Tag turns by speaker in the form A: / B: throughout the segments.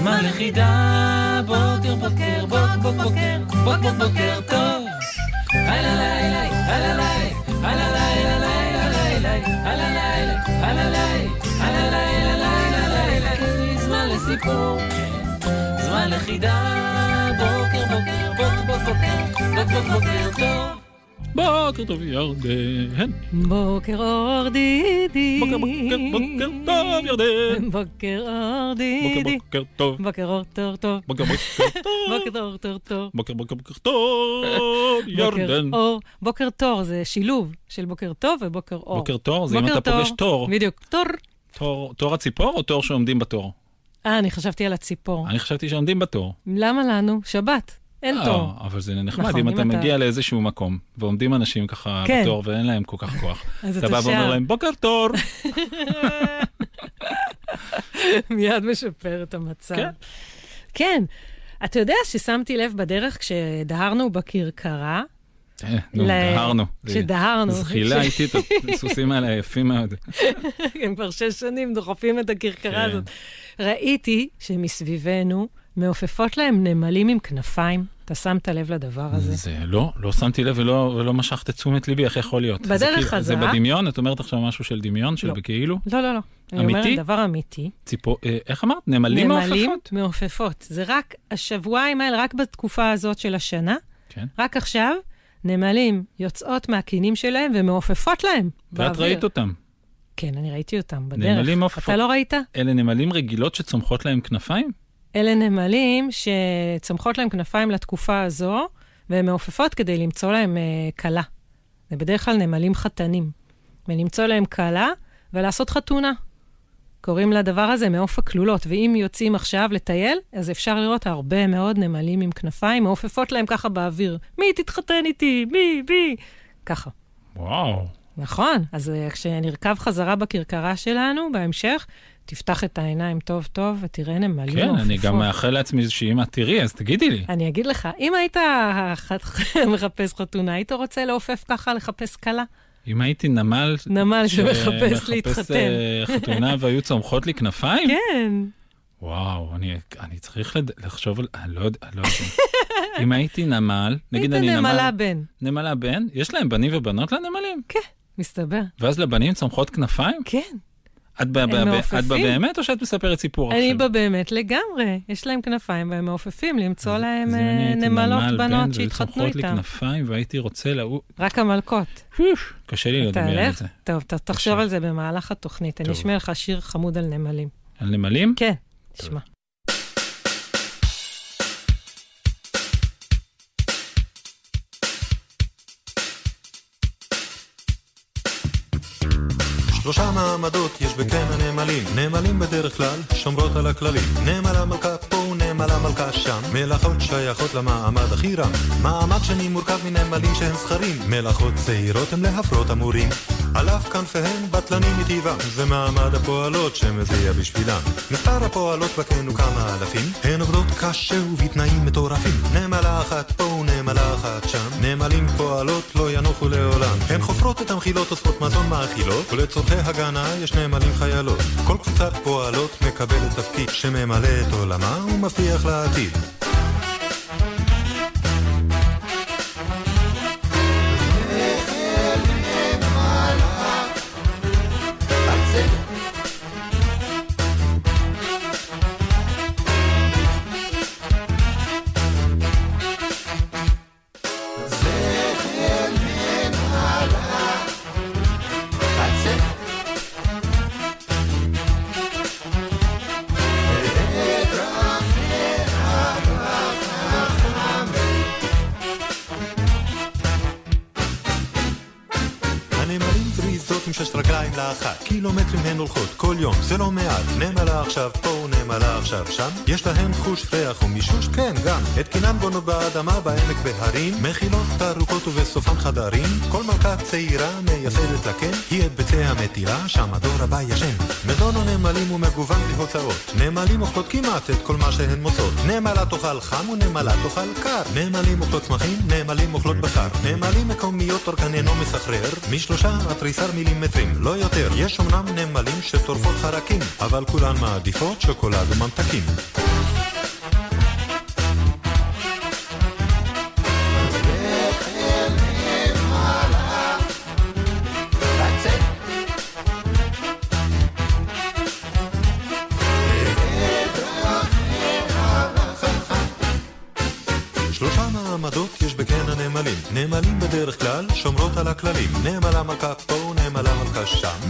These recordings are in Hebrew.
A: זמן לחידה. בוקר, בוקר, בוק, בוק, בוקר, בוקר, בוקר טוב. הלא לילה, הלא לילה, הלא לילה, לילה, לילה, הלא לילה, הלא לילה, הלא לילה, לילה, לילה. זמן לסיפור. זמן לחידה, בוקר בוקר, בוק בוק בוקר, בוק בוק בוקר טוב.
B: בוקר טוב ירדן.
C: בוקר אור דידי.
B: בוקר בוקר בוקר טוב ירדן.
C: בוקר אור
B: בוקר
C: דידי.
B: בוקר טוב.
C: בוקר אור טוב טוב.
B: בוקר בוקר טוב.
C: בוקר אור טוב טוב.
B: בוקר בוקר בוקר טוב ירדן.
C: בוקר. בוקר תור זה שילוב של בוקר טוב ובוקר אור.
B: בוקר תור זה אם
C: בוקר
B: אתה פוגש תור.
C: בדיוק. תור.
B: תור הציפור או תור שעומדים בתור?
C: אה, אני חשבתי על הציפור.
B: אני חשבתי שעומדים בתור.
C: למה לנו? שבת. אין
B: אה,
C: תור.
B: אבל זה נחמד
C: נכון,
B: אם
C: אם
B: אתה מגיע לאיזשהו מקום ועומדים אנשים ככה
C: כן.
B: בתור ואין להם כל כך כוח. אתה בא ואומר. להם בוקר תור.
C: מיד משפר את המצב.
B: כן.
C: כן. אתה יודע ששמתי לב בדרך כשדהרנו בכרכרה,
B: אה, נו, דהרנו.
C: כשדהרנו.
B: זחילה איטית, הסוסים האלה יפים מאוד.
C: הם כבר שש שנים דוחפים את הכרכרה
B: כן.
C: הזאת. ראיתי שמסביבנו מעופפות להם נמלים עם כנפיים. אתה שמת לב לדבר הזה?
B: זה לא, לא שמתי לב ולא, ולא משכת את תשומת ליבי, איך יכול להיות?
C: בדרך
B: כאילו-
C: חזרה-
B: זה בדמיון? את אומרת עכשיו משהו של דמיון, של
C: לא.
B: בכאילו?
C: לא, לא, לא. אני
B: אמיתי?
C: אומרת דבר אמיתי.
B: ציפור, אה, איך אמרת? נמלים
C: נמלים
B: מעופפות?
C: מעופפות. זה רק השבועיים האלה, רק בתקופה הזאת של השנה,
B: כן.
C: רק עכשיו, נמלים יוצאות מהקינים שלהם ומעופפות להם
B: ואת
C: באוויר.
B: ראית אותם.
C: כן, אני ראיתי אותם בדרך.
B: נמלים מעופפות.
C: אתה לא ראית?
B: אלה נמלים רגילות שצומחות להם כנפיים?
C: אלה נמלים שצומחות להם כנפיים לתקופה הזו, והן מעופפות כדי למצוא להם אה, כלה. זה בדרך כלל נמלים חתנים. ולמצוא להם כלה ולעשות חתונה. קוראים לדבר הזה מעוף הכלולות, ואם יוצאים עכשיו לטייל, אז אפשר לראות הרבה מאוד נמלים עם כנפיים, מעופפות להם ככה באוויר. מי תתחתן איתי? מי? מי? ככה.
B: וואו.
C: נכון, אז אה, כשנרכב חזרה בכרכרה שלנו, בהמשך, תפתח את העיניים טוב טוב ותראה נמלים
B: כן,
C: מעופפות.
B: אני גם מאחל לעצמי שאם את תראי, אז תגידי לי.
C: אני אגיד לך, אם היית מחפש חתונה, היית רוצה לעופף ככה, לחפש כלה?
B: אם הייי נמל...
C: נמל שמחפש להתחתן.
B: אה, חתונה והיו צומחות לי כנפיים?
C: כן.
B: וואו, אני, אני צריך לד... לחשוב על... אני לא יודע, לא יודע. אם הייתי נמל, נגיד אני
C: היית
B: נמל...
C: נמלה בן.
B: נמלה בן? יש להם בנים ובנות לנמלים?
C: כן, מסתבר.
B: ואז לבנים צומחות כנפיים?
C: כן.
B: את, ב- ב- ב-. את באמת או שאת מספרת סיפור
C: אני
B: עכשיו?
C: בה באמת לגמרי. יש להם כנפיים והם מעופפים למצוא
B: אז-
C: להם אה,
B: אני
C: נמלות
B: נמל
C: בנות שהתחתנו
B: צומחות לי
C: איתם.
B: כנפיים והייתי רוצה לעוף...
C: רק המלכות.
B: קשה לי לדמיין את? זה.
C: טוב, תחשוב. על זה במהלך התוכנית. אני. אשמיע לך שיר חמוד על נמלים.
B: על נמלים?
C: כן, תשמע.
D: שלושה מעמדות יש בקן הנמלים. נמלים בדרך כלל שומרות על הכללים. נמלה מלכה פה נמלה מלכה שם. מלאכות שייכות למעמד הכי רם. מעמד שני מורכב מנמלים שהם זכרים. מלאכות צעירות הם להפרות אמורים על אף כנפיהן בטלנים מטבעם. זה מעמד הפועלות שמזיע בשבילם. מספר הפועלות בקן הוא כמה אלפים. הן עובדות קשה ובתנאים מטורפים. נמלה אחת פה ונמלה אחת שם. נמלים פועלות לא ינוחו לעולם. הן חופרות את המחילות אוספות מזון מאכילות. ולצורכי הגנה יש נמלים חיילות. כל קבוצת פועלות מקבלת תפקיד שממלא את עולמה ומבטיח לה עכשיו שם? יש להן חוש ריח ומישוש? כן, גם. את קינן בונות באדמה, בעמק בהרים, מכילות ארוכות ובסופן חדרים. כל מלכה צעירה מייסדת לקן, היא את ביצי המטילה, שם הדור הבא ישן. מזון או נמלים הוא מגוון בהוצאות. נמלים אוכלות כמעט את כל מה שהן מוצאות. נמלה תאכל חם ונמלה תאכל קר. נמלים אוכלות צמחים, נמלים אוכלות בשר. נמלים מקומיות אורכן אינו מסחרר, משלושה עד תריסר מילימטרים, לא יותר. יש אמנם נמלים שטורפות חרקים, אבל כולן מעדיפות שוקולד וממתקים. שלושה מעמדות יש בקן הנמלים. נמלים בדרך כלל שומרות על הכללים. נמלה מלכה פה.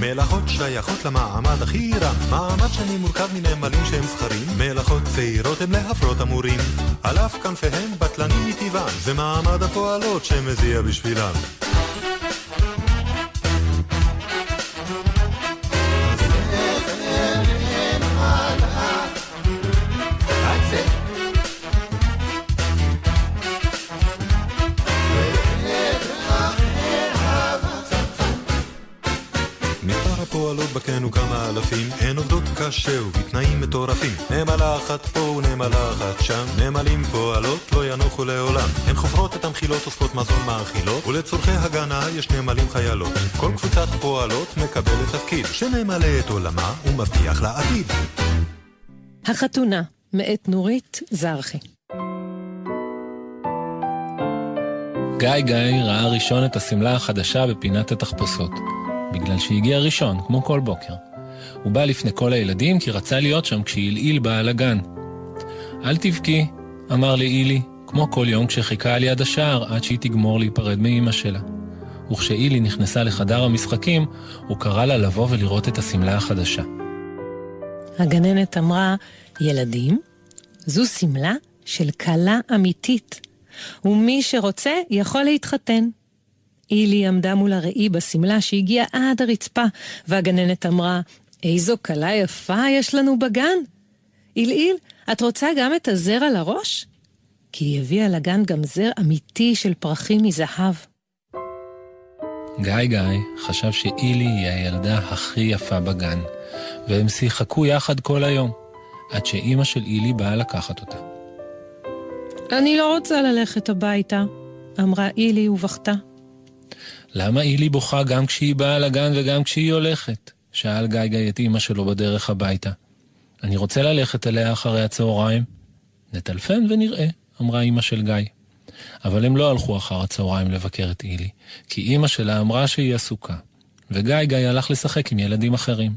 D: מלאכות שייכות למעמד הכי רם. מעמד שני מורכב מנמלים שהם זכרים. מלאכות צעירות הם להפרות אמורים. על אף כנפיהם בטלנים מטבעם. זה מעמד הפועלות שמזיע בשבילם. קשה ובתנאים מטורפים. נמלה אחת פה ונמלה אחת שם, נמלים פועלות לא ינוחו לעולם. הן חופרות את המחילות, אוספות מזון מאכילות, ולצורכי הגנה יש נמלים חיילות. כל קבוצת פועלות מקבלת תפקיד, שנמלא את עולמה ומבטיח לה עתיד.
C: החתונה, מאת נורית זרחי.
A: גיא גיא ראה ראשון את השמלה החדשה בפינת התחפושות, בגלל שהגיע ראשון, כמו כל בוקר. הוא בא לפני כל הילדים כי רצה להיות שם כשהלעיל באה לגן. אל תבכי, אמר לאילי, כמו כל יום כשחיכה על יד השער עד שהיא תגמור להיפרד מאימא שלה. וכשאילי נכנסה לחדר המשחקים, הוא קרא לה לבוא ולראות את השמלה החדשה.
C: הגננת אמרה, ילדים, זו שמלה של כלה אמיתית, ומי שרוצה יכול להתחתן. אילי עמדה מול הראי בשמלה שהגיעה עד הרצפה, והגננת אמרה, איזו כלה יפה יש לנו בגן. אילאיל, את רוצה גם את הזר על הראש? כי היא הביאה לגן גם זר אמיתי של פרחים מזהב.
A: גיא גיא חשב שאילי היא הילדה הכי יפה בגן, והם שיחקו יחד כל היום, עד שאימא של אילי באה לקחת אותה.
C: אני לא רוצה ללכת הביתה, אמרה אילי ובכתה.
A: למה אילי בוכה גם כשהיא באה לגן וגם כשהיא הולכת? שאל גיא גיא את אמא שלו בדרך הביתה. אני רוצה ללכת אליה אחרי הצהריים. נטלפן ונראה, אמרה אמא של גיא. אבל הם לא הלכו אחר הצהריים לבקר את אילי, כי אמא שלה אמרה שהיא עסוקה, וגיא גיא הלך לשחק עם ילדים אחרים.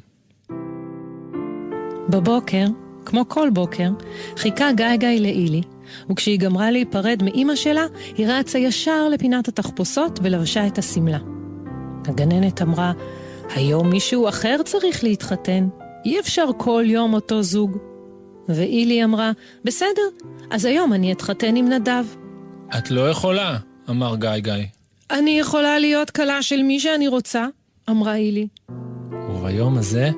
C: בבוקר, כמו כל בוקר, חיכה גיא גיא לאילי, וכשהיא גמרה להיפרד מאימא שלה, היא רצה ישר לפינת התחפושות ולבשה את השמלה. הגננת אמרה, היום מישהו אחר צריך להתחתן, אי אפשר כל יום אותו זוג. ואילי אמרה, בסדר, אז היום אני אתחתן עם נדב.
A: את לא יכולה, אמר גיא גיא.
C: אני יכולה להיות כלה של מי שאני רוצה, אמרה אילי.
A: וביום הזה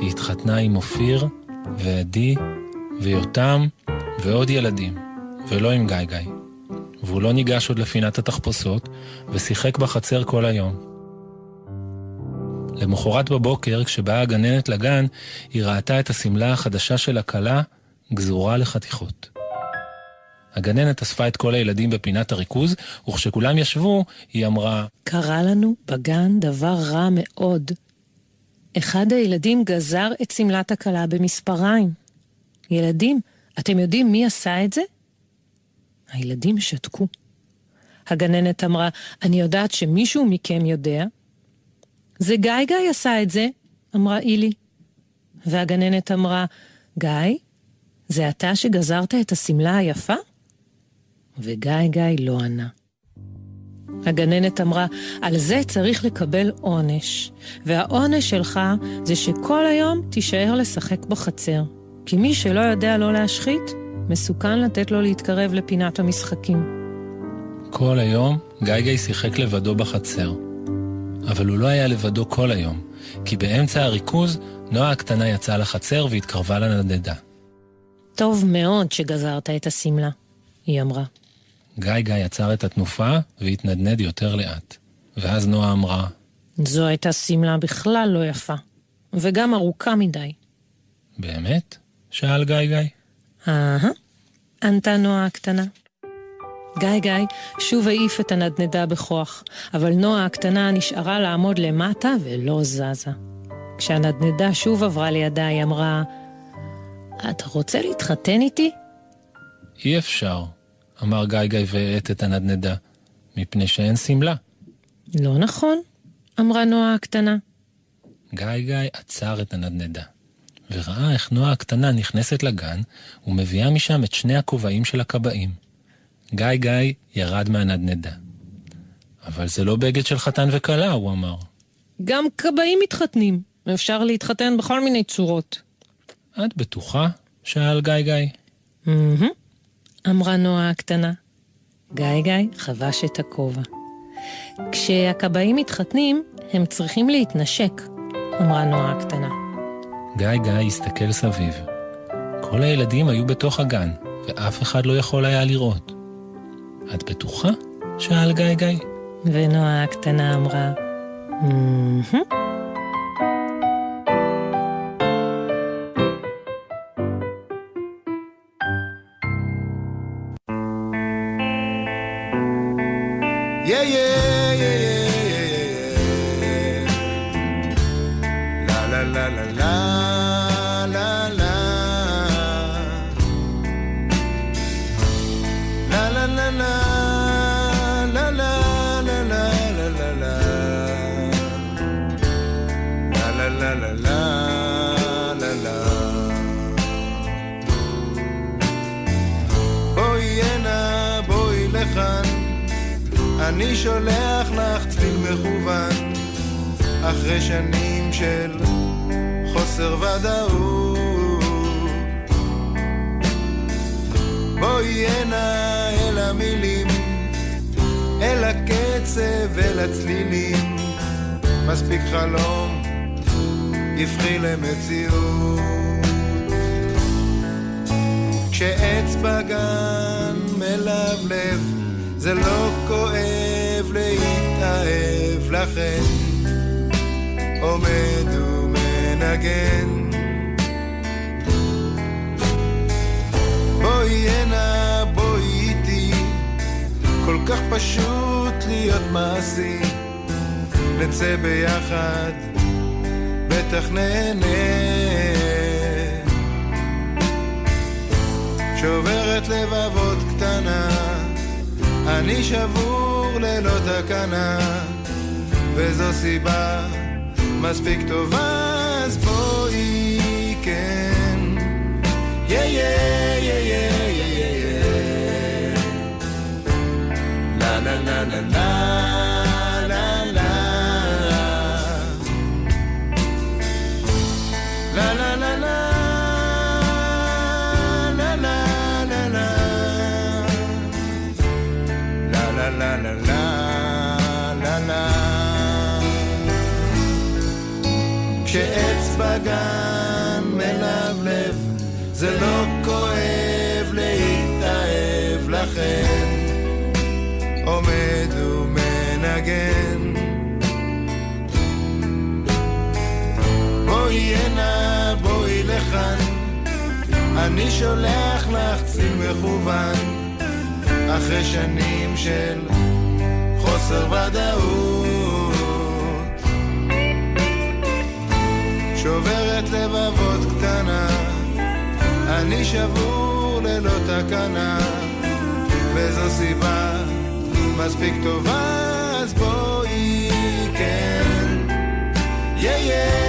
A: היא התחתנה עם אופיר, ועדי, ויותם, ועוד ילדים, ולא עם גיא גיא. והוא לא ניגש עוד לפינת התחפושות, ושיחק בחצר כל היום. למחרת בבוקר, כשבאה הגננת לגן, היא ראתה את השמלה החדשה של הכלה גזורה לחתיכות. הגננת אספה את כל הילדים בפינת הריכוז, וכשכולם ישבו, היא אמרה,
C: קרה לנו בגן דבר רע מאוד. אחד הילדים גזר את שמלת הכלה במספריים. ילדים, אתם יודעים מי עשה את זה? הילדים שתקו. הגננת אמרה, אני יודעת שמישהו מכם יודע. זה גיא גיא עשה את זה, אמרה אילי. והגננת אמרה, גיא, זה אתה שגזרת את השמלה היפה? וגיא גיא לא ענה. הגננת אמרה, על זה צריך לקבל עונש, והעונש שלך זה שכל היום תישאר לשחק בחצר. כי מי שלא יודע לא להשחית, מסוכן לתת לו להתקרב לפינת המשחקים.
A: כל היום גיא גיא שיחק לבדו בחצר. אבל הוא לא היה לבדו כל היום, כי באמצע הריכוז, נועה הקטנה יצאה לחצר והתקרבה לנדדה.
C: טוב מאוד שגזרת את השמלה, היא אמרה.
A: גיא גיא עצר את התנופה והתנדנד יותר לאט. ואז נועה אמרה,
C: זו הייתה שמלה בכלל לא יפה, וגם ארוכה מדי.
A: באמת? שאל גיא גיא.
C: אהה, ענתה נועה הקטנה. גיא גיא שוב העיף את הנדנדה בכוח, אבל נועה הקטנה נשארה לעמוד למטה ולא זזה. כשהנדנדה שוב עברה לידה, היא אמרה, אתה רוצה להתחתן איתי?
A: אי אפשר, אמר גיא גיא והאט את הנדנדה, מפני שאין שמלה.
C: לא נכון, אמרה נועה הקטנה.
A: גיא גיא עצר את הנדנדה, וראה איך נועה הקטנה נכנסת לגן ומביאה משם את שני הכובעים של הכבאים. גיא גיא ירד מהנדנדה. אבל זה לא בגד של חתן וכלה, הוא אמר.
C: גם כבאים מתחתנים, אפשר להתחתן בכל מיני צורות.
A: את בטוחה? שאל גיא גיא.
C: Mm-hmm, אמרה נועה הקטנה. גיא גיא חבש את הכובע. כשהכבאים מתחתנים, הם צריכים להתנשק, אמרה נועה הקטנה.
A: גיא גיא הסתכל סביב. כל הילדים היו בתוך הגן, ואף אחד לא יכול היה לראות. את בטוחה? שאל גיא גיא.
C: ונועה הקטנה אמרה, mm-hmm.
E: הנה אל המילים, אל הקצב, אל הצלילים, מספיק חלום, יפחי למציאות. כשעץ בגן מלבלב זה לא כואב להתאהב לכן. עומד ומנגן כל כך פשוט להיות מעשי. נצא ביחד בטח נהנה. שוברת לבבות קטנה אני שבור ללא תקנה, וזו סיבה מספיק טובה, אז בואי כן. יא יא יא יא na na na na na na La la la la la la la la La la la la la la la כשעץ בגן מלבלב זה לא כואב להתאהב לכם ומנגן בואי הנה בואי לכאן. אני שולח לך ציל מכוון. אחרי שנים של חוסר ודאות. שוברת לבבות קטנה. אני שבור ללא תקנה. וזו סיבה מספיק טובה
A: Boy can. Yeah, yeah.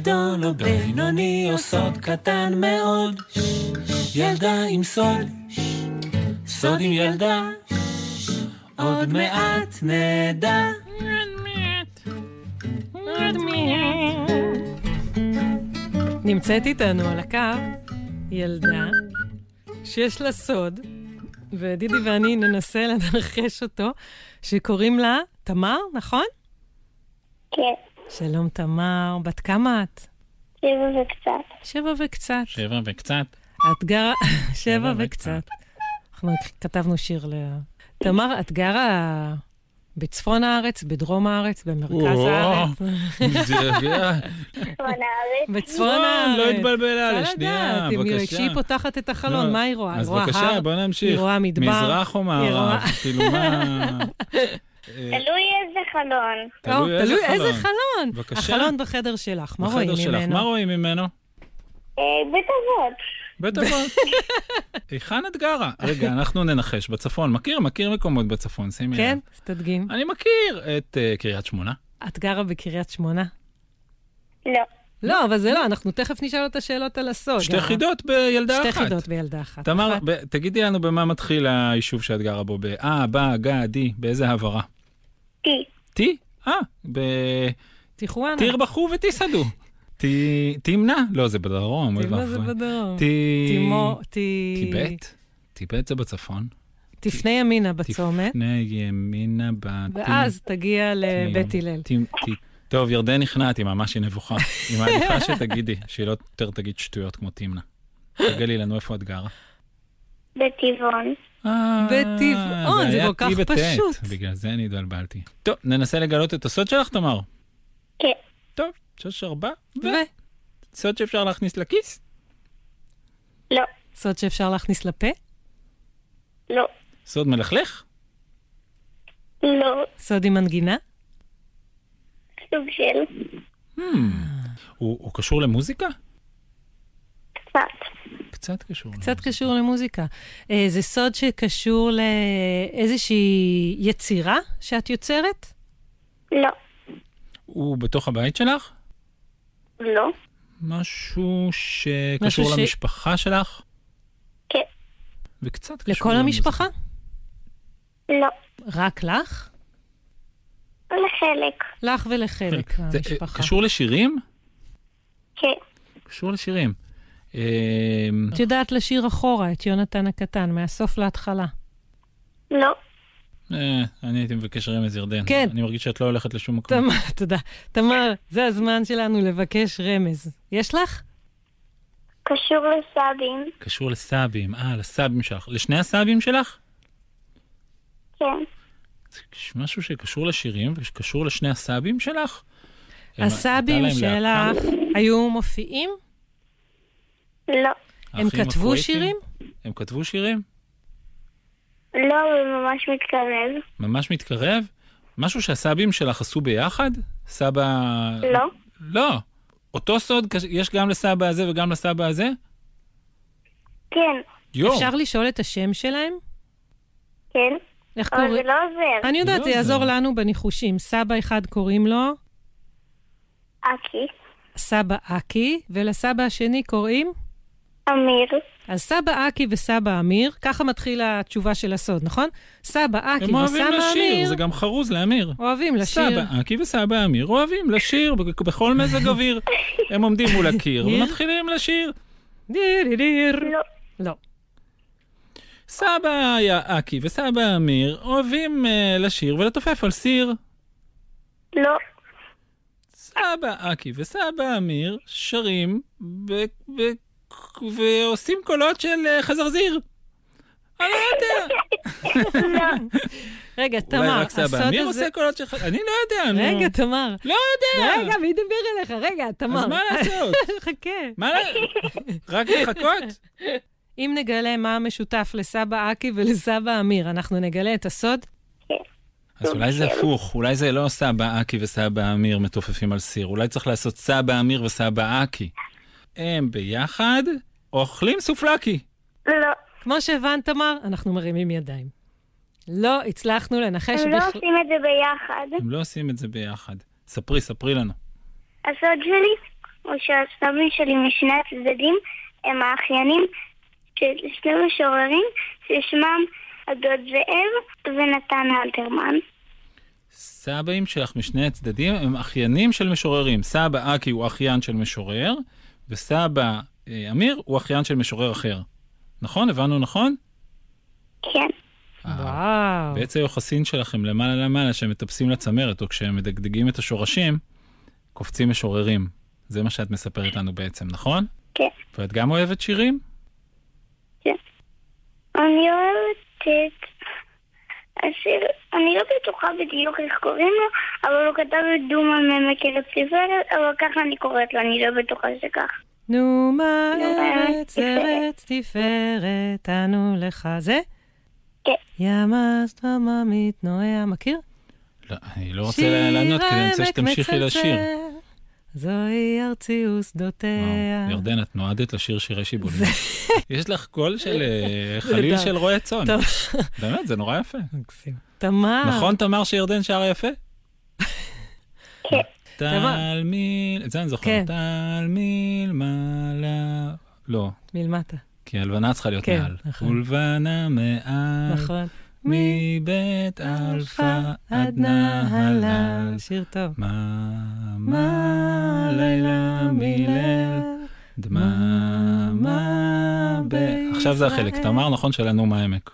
A: גדול או בינוני או סוד קטן מאוד, ילדה עם סוד, סוד עם ילדה, עוד מעט נדע.
C: נמצאת איתנו על הקו ילדה שיש לה סוד, ודידי ואני ננסה לנחש אותו, שקוראים לה תמר, נכון?
F: כן,
C: שלום תמר, בת כמה את?
F: שבע וקצת.
C: שבע וקצת.
B: שבע וקצת.
C: את גרה... שבע וקצת. אנחנו כתבנו שיר ל... תמר, את גרה בצפון הארץ, בדרום הארץ, במרכז הארץ?
B: זה יפה.
F: צפון הארץ.
C: בצפון הארץ.
B: לא התבלבלה,
C: היא-
B: בבקשה.
C: כשהיא פותחת את החלון,
B: לא,
C: מה היא רואה? היא
B: אז בבקשה, בוא נמשיך.
C: היא רואה מדבר.
B: מזרח או מערב? כאילו, מה... אה,
F: תלוי איזה חלון.
B: תלוי איזה חלון. בבקשה.
C: החלון בחדר שלך, מה רואים
B: בחדר שלך,
C: ממנו?
B: מה רואים ממנו?
F: אה, בית אבות.
B: בית אבות. היכן את גרה? רגע, אנחנו ננחש. בצפון, מכיר? מכיר מקומות בצפון, שימי לב.
C: כן? אז תדגים.
B: אני מכיר את אה, קריית שמונה.
C: את גרה בקריית שמונה?
F: לא.
C: לא, אבל זה לא, אנחנו תכף נשאל אותה שאלות על הסוד.
B: שתי
C: אה?
B: חידות בילדה אחת.
C: שתי חידות בילדה אחת.
B: תמר,
C: אחת-
B: ב- תגידי לנו במה מתחיל היישוב שאת גרה בו. באה, בא, גה, די, באיזה העברה?
F: טי.
B: טי? אה, בטיר
C: טיחואנה.
B: בחו ותיסדו. טי- תימנע? לא, זה בדרום.
C: תימנע זה. בדרום.
B: טי...
C: תימו, טי...
B: טיבט? טיבט זה בצפון.
C: תפנה ימינה בצומת,
B: תפנה ימינה ב...
C: ואז תגיע לבית הלל.
B: טוב, ירדן נכנעת, היא ממש היא נבוכה. היא מעדיפה שתגידי, שהיא לא יותר תגיד שטויות כמו תמנע. תגלי לנו איפה את גרה.
F: בטבעון.
B: אה,
C: בטבעון, זה כל כך פשוט.
B: בגלל זה אני התבלבלתי. טוב, ננסה לגלות את הסוד שלך, תמר.
F: כן.
B: טוב, שש ארבע,
C: ו...
B: וסוד שאפשר להכניס לכיס.
F: לא.
C: סוד שאפשר להכניס לפה?
F: לא.
B: סוד מלכלך.
F: לא.
C: סוד עם מנגינה?
F: סוג של
B: Hmm, הוא הוא קשור למוזיקה?
F: קצת.
B: קצת קשור.
C: קצת קשור למוזיקה. אה, זה סוד שקשור לאיזושהי יצירה שאת יוצרת?
F: לא.
B: הוא בתוך הבית שלך?
F: לא.
B: משהו שקשור
C: משהו ש-
B: למשפחה שלך?
F: כן.
B: וקצת קשור
C: לכל
B: למוזיקה.
C: המשפחה?
F: לא.
C: רק לך?
F: לחלק.
C: לך ולחלק
B: זה, אה,
C: מהמשפחה.
B: קשור לשירים?
F: כן.
B: קשור לשירים. אה,
C: את יודעת לשיר אחורה את יונתן הקטן, מהסוף להתחלה.
F: לא.
B: אה, אני הייתי מבקש רמז ירדן.
C: כן.
B: אני מרגיש שאת לא הולכת לשום מקום.
C: תמר, תודה. תמר, זה הזמן שלנו לבקש רמז. יש לך?
F: קשור לסבים.
B: קשור לסבים, אה, לסבים שלך. לשני הסבים שלך?
F: כן.
B: זה משהו שקשור לשירים וקשור לשני הסבים שלך? להקה?
C: שלך היו מופיעים?
F: לא.
C: הם כתבו? שירים?
B: הם כתבו שירים?
F: לא, הוא ממש מתקרב.
B: ממש מתקרב? משהו שהסבים שלך עשו ביחד? סבא...
F: לא.
B: לא. אותו סוד יש גם לסבא הזה וגם לסבא הזה?
F: כן.
B: יואו.
C: אפשר לשאול את השם שלהם?
F: כן.
C: איך
F: אבל זה
C: קוראים?
F: לא עוזר.
C: אני יודעת,
B: לא
C: זה יעזור. לנו בניחושים. סבא אחד קוראים לו
F: אקי.
C: סבא אקי, ולסבא השני קוראים?
F: אמיר.
C: אז סבא אקי וסבא אמיר, ככה מתחילה התשובה של הסוד, נכון? סבא אקי
B: הם אוהבים
C: וסבא
B: לשיר,
C: אמיר
B: זה גם חרוז לאמיר.
C: אוהבים לשיר.
B: סבא אקי וסבא אמיר אוהבים לשיר בכל מזג אוויר. הם עומדים מול הקיר? ומתחילים לשיר.
C: דיר דיר.
F: לא.
C: לא.
B: סבא אקי וסבא אמיר אוהבים אה, לשיר ולתופף על סיר.
F: לא.
B: סבא אקי וסבא אמיר שרים ו- ו- ועושים קולות של אה, חזרזיר. אני לא יודע.
C: רגע, תמר,
B: אולי רק סבא
C: הסוד
B: אמיר
C: הזה...
B: עושה קולות של חזרזיר? אני לא יודע, נו.
C: רגע, תמר.
B: לא יודע.
C: רגע, מי ידבר אליך? רגע, תמר.
B: אז מה לעשות?
C: חכה.
B: מה ל- רק לחכות?
C: אם נגלה מה המשותף לסבא אקי ולסבא אמיר, אנחנו נגלה את הסוד?
B: אז אולי זה הפוך, אולי זה לא סבא אקי וסבא אמיר מתופפים על סיר, אולי צריך לעשות סבא אמיר וסבא אקי. הם ביחד אוכלים סופלקי.
F: לא.
C: כמו שהבנת, תמר, אנחנו מרימים ידיים. לא הצלחנו לנחש
F: הם לא
C: בכלל.
F: עושים את זה ביחד.
G: הם לא עושים את זה ביחד. ספרי, ספרי לנו.
F: הסוד שלי הוא שהסבים שלי משני הצדדים הם האחיינים של שני משוררים ששמם הדוד זאב ונתן אלתרמן.
G: סבאים שלך משני הצדדים הם אחיינים של משוררים. סבא אקי הוא אחיין של משורר, וסבא אה, אמיר הוא אחיין של משורר אחר. נכון? הבנו נכון?
F: כן.
G: אה,
C: וואו.
G: בעץ היוחסין שלכם למעלה למעלה, שהם מטפסים לצמרת, או כשהם מדגדגים את השורשים, קופצים משוררים. זה מה שאת מספרת לנו בעצם, נכון?
F: כן.
G: ואת גם אוהבת שירים?
F: אני אוהבת את השיר, אני לא בטוחה בדיוק איך קוראים לו, אבל הוא כתב את דומה מעמק ארץ תפארת, אבל ככה אני קוראת לו, אני לא בטוחה שכך.
C: נו מה
F: נו, מה
C: ארץ ארץ תפארת, אנו לך. זה?
F: כן.
C: ימס דממה מתנועע. מכיר?
G: לא, אני לא רוצה לענות, כי אני רוצה שתמשיכי לשיר.
C: זוהי ארצי ושדותיה.
G: וואו, ירדן, את נועדת לשיר שירי שיבולים. יש לך קול של אה, חליל. של רועה צאן. באמת, זה נורא יפה.
C: מקסים. תמר.
G: נכון, תמר, שירדן שרה יפה?
F: כן.
G: טל מל... את זה אני זוכר.
C: כן.
G: טל מלמעלה... לא,
C: מלמטה.
G: כי הלבנה צריכה להיות
C: כן,
G: מעל.
C: נכון.
G: ולבנה מעל.
C: נכון.
G: מבית אלפא עד נהלל.
C: שיר טוב.
G: מה, מה, לילה מליל, דממה ב... עכשיו זה החלק, תמר, נכון? של הנום העמק.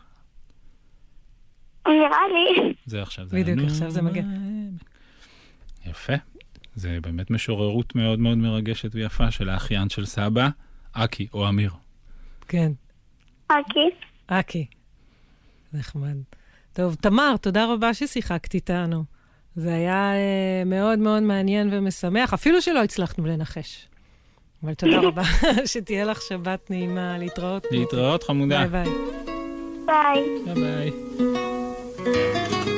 F: נראה לי.
G: זה עכשיו, זה
C: בדיוק, עכשיו זה מגיע.
G: יפה. זה באמת משוררות מאוד מאוד מרגשת ויפה של האחיין של סבא, אקי או אמיר.
C: כן.
F: אוקיי.
C: אקי. נחמד. טוב, תמר, תודה רבה ששיחקת איתנו. זה היה אה, מאוד מאוד מעניין ומשמח, אפילו שלא הצלחנו לנחש. אבל תודה רבה, שתהיה לך שבת נעימה, להתראות.
G: להתראות חמודה.
C: ביי ביי.
F: ביי.
G: ביי ביי.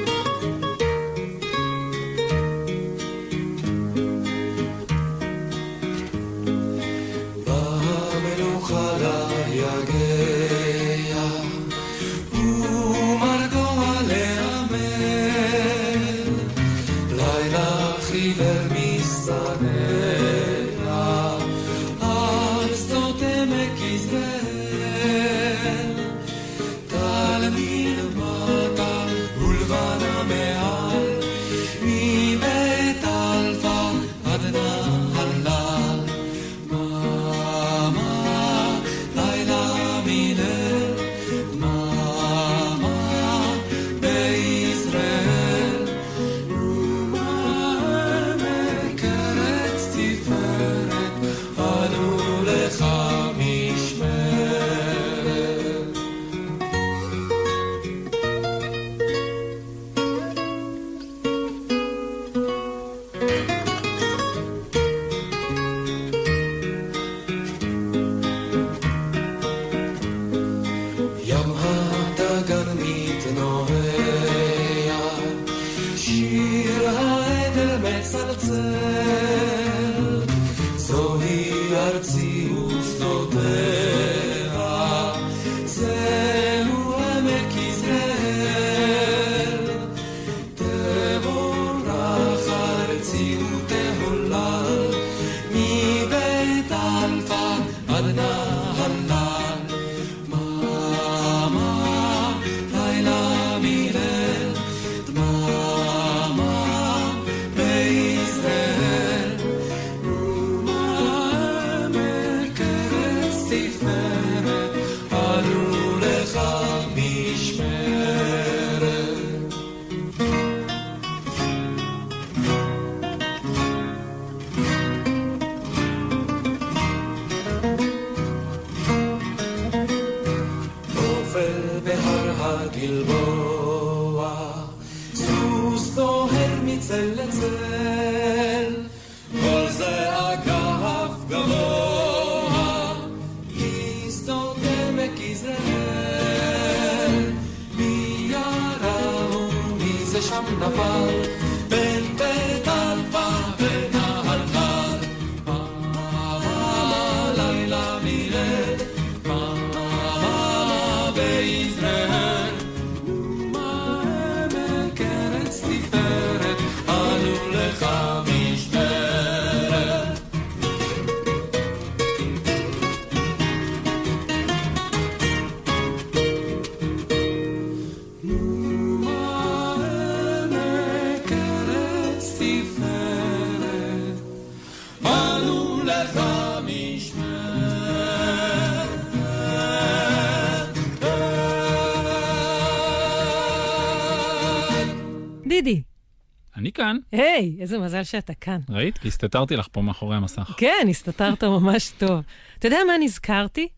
C: מזל שאתה כאן.
B: ראית? כי הסתתרתי לך פה מאחורי המסך.
C: כן, הסתתרת ממש טוב. אתה יודע מה נזכרתי?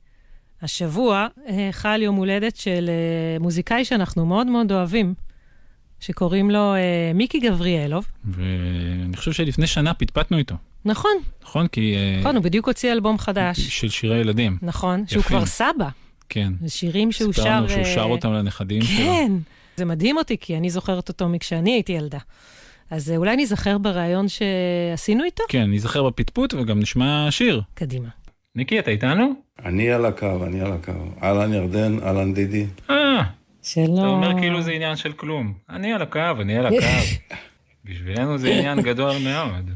C: השבוע אה, חל יום הולדת של אה, מוזיקאי שאנחנו מאוד מאוד אוהבים, שקוראים לו אה, מיקי גבריאלוב.
B: ואני חושב שלפני שנה פטפטנו איתו.
C: נכון,
B: נכון? כי... אה,
C: נכון, הוא בדיוק הוציא אלבום חדש.
B: של שירי ילדים.
C: נכון, שהוא. כבר סבא.
B: כן.
C: זה שירים שהוא שר...
B: סיפרנו שהוא שר אותם לנכדים שלו.
C: כן, זה מדהים אותי, כי אני זוכרת אותו מכשאני הייתי ילדה. אז אה, אולי ניזכר בריאיון שעשינו איתו?
B: כן, ניזכר בפטפוט וגם נשמע שיר.
C: קדימה.
B: ניקי, אתה איתנו?
H: אני על הקו, אני על הקו. אהלן ירדן, אהלן דידי.
B: אה,
C: שלום.
B: אתה אומר כאילו זה עניין של כלום. אני על הקו, אני על הקו. בשבילנו זה עניין גדול מאוד.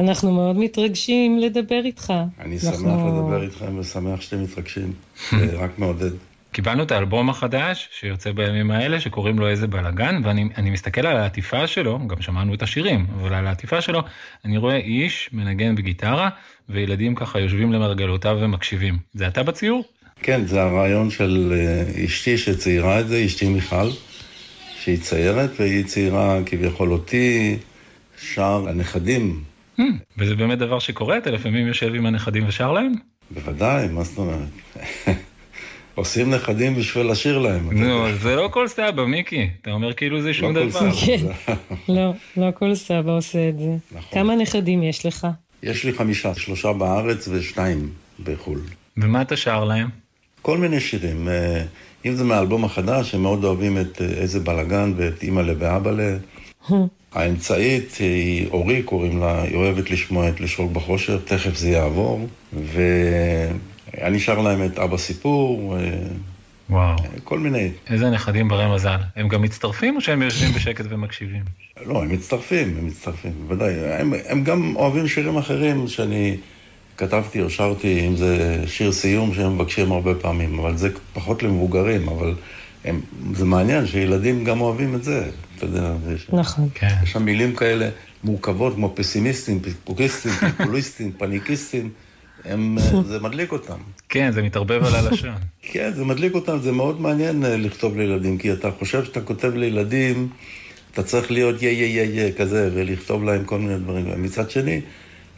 C: אנחנו מאוד מתרגשים לדבר איתך.
H: אני
C: אנחנו-
H: שמח לדבר איתכם ושמח שאתם מתרגשים. זה רק מעודד.
B: קיבלנו את האלבום החדש שיוצא בימים האלה, שקוראים לו איזה בלאגן, ואני אני מסתכל על העטיפה שלו, גם שמענו את השירים, אבל על העטיפה שלו, אני רואה איש מנגן בגיטרה, וילדים ככה יושבים למרגלותיו ומקשיבים. זה אתה בציור?
H: כן, זה הרעיון של אה, אשתי שציירה את זה, אשתי מיכל, שהיא ציירת, והיא ציירה כביכול אותי, שר הנכדים.
B: Hmm, וזה באמת דבר שקורה? אתה לפעמים יושב עם הנכדים ושר להם?
H: בוודאי, מה זאת אומרת? עושים נכדים בשביל לשיר להם.
B: נו, זה לא כל סבא, מיקי. אתה אומר כאילו זה שום
H: לא כל
B: דבר.
C: כן. לא, לא כל סבא עושה את זה.
H: נכון.
C: כמה נכדים יש לך?
H: יש לי חמישה, שלושה בארץ ושניים בחו"ל.
B: ומה אתה שר להם?
H: כל מיני שירים. אה, אם זה מהאלבום החדש, הם מאוד אוהבים את אה, איזה בלאגן ואת אימא'לה ואבא'לה. האמצעית היא אורי, קוראים לה, היא אוהבת לשמוע את לשרוק בחושר, תכף זה יעבור. ואני שר להם את אבא סיפור, אה,
B: וואו.
H: כל מיני.
B: איזה נכדים ברי מזל. הם גם מצטרפים או שהם יושבים בשקט ומקשיבים?
H: לא, הם מצטרפים, הם מצטרפים, בוודאי. הם, הם גם אוהבים שירים אחרים שאני כתבתי או שרתי, אם זה שיר סיום שהם מבקשים הרבה פעמים, אבל זה פחות למבוגרים, אבל הם, זה מעניין שילדים גם אוהבים את זה, אתה יודע, יש,
C: נכון.
B: כן.
H: יש שם מילים כאלה מורכבות כמו פסימיסטים, פיקפוקיסטים, פיפוליסטים, פניקיסטים, הם, אה, זה מדליק אותם.
B: כן, זה מתערבב על הלשון.
H: כן, זה מדליק אותם, זה מאוד מעניין אה, לכתוב לילדים, כי אתה חושב שאתה כותב לילדים, אתה צריך להיות יא יא יא יא כזה, ולכתוב להם כל מיני דברים. מצד שני,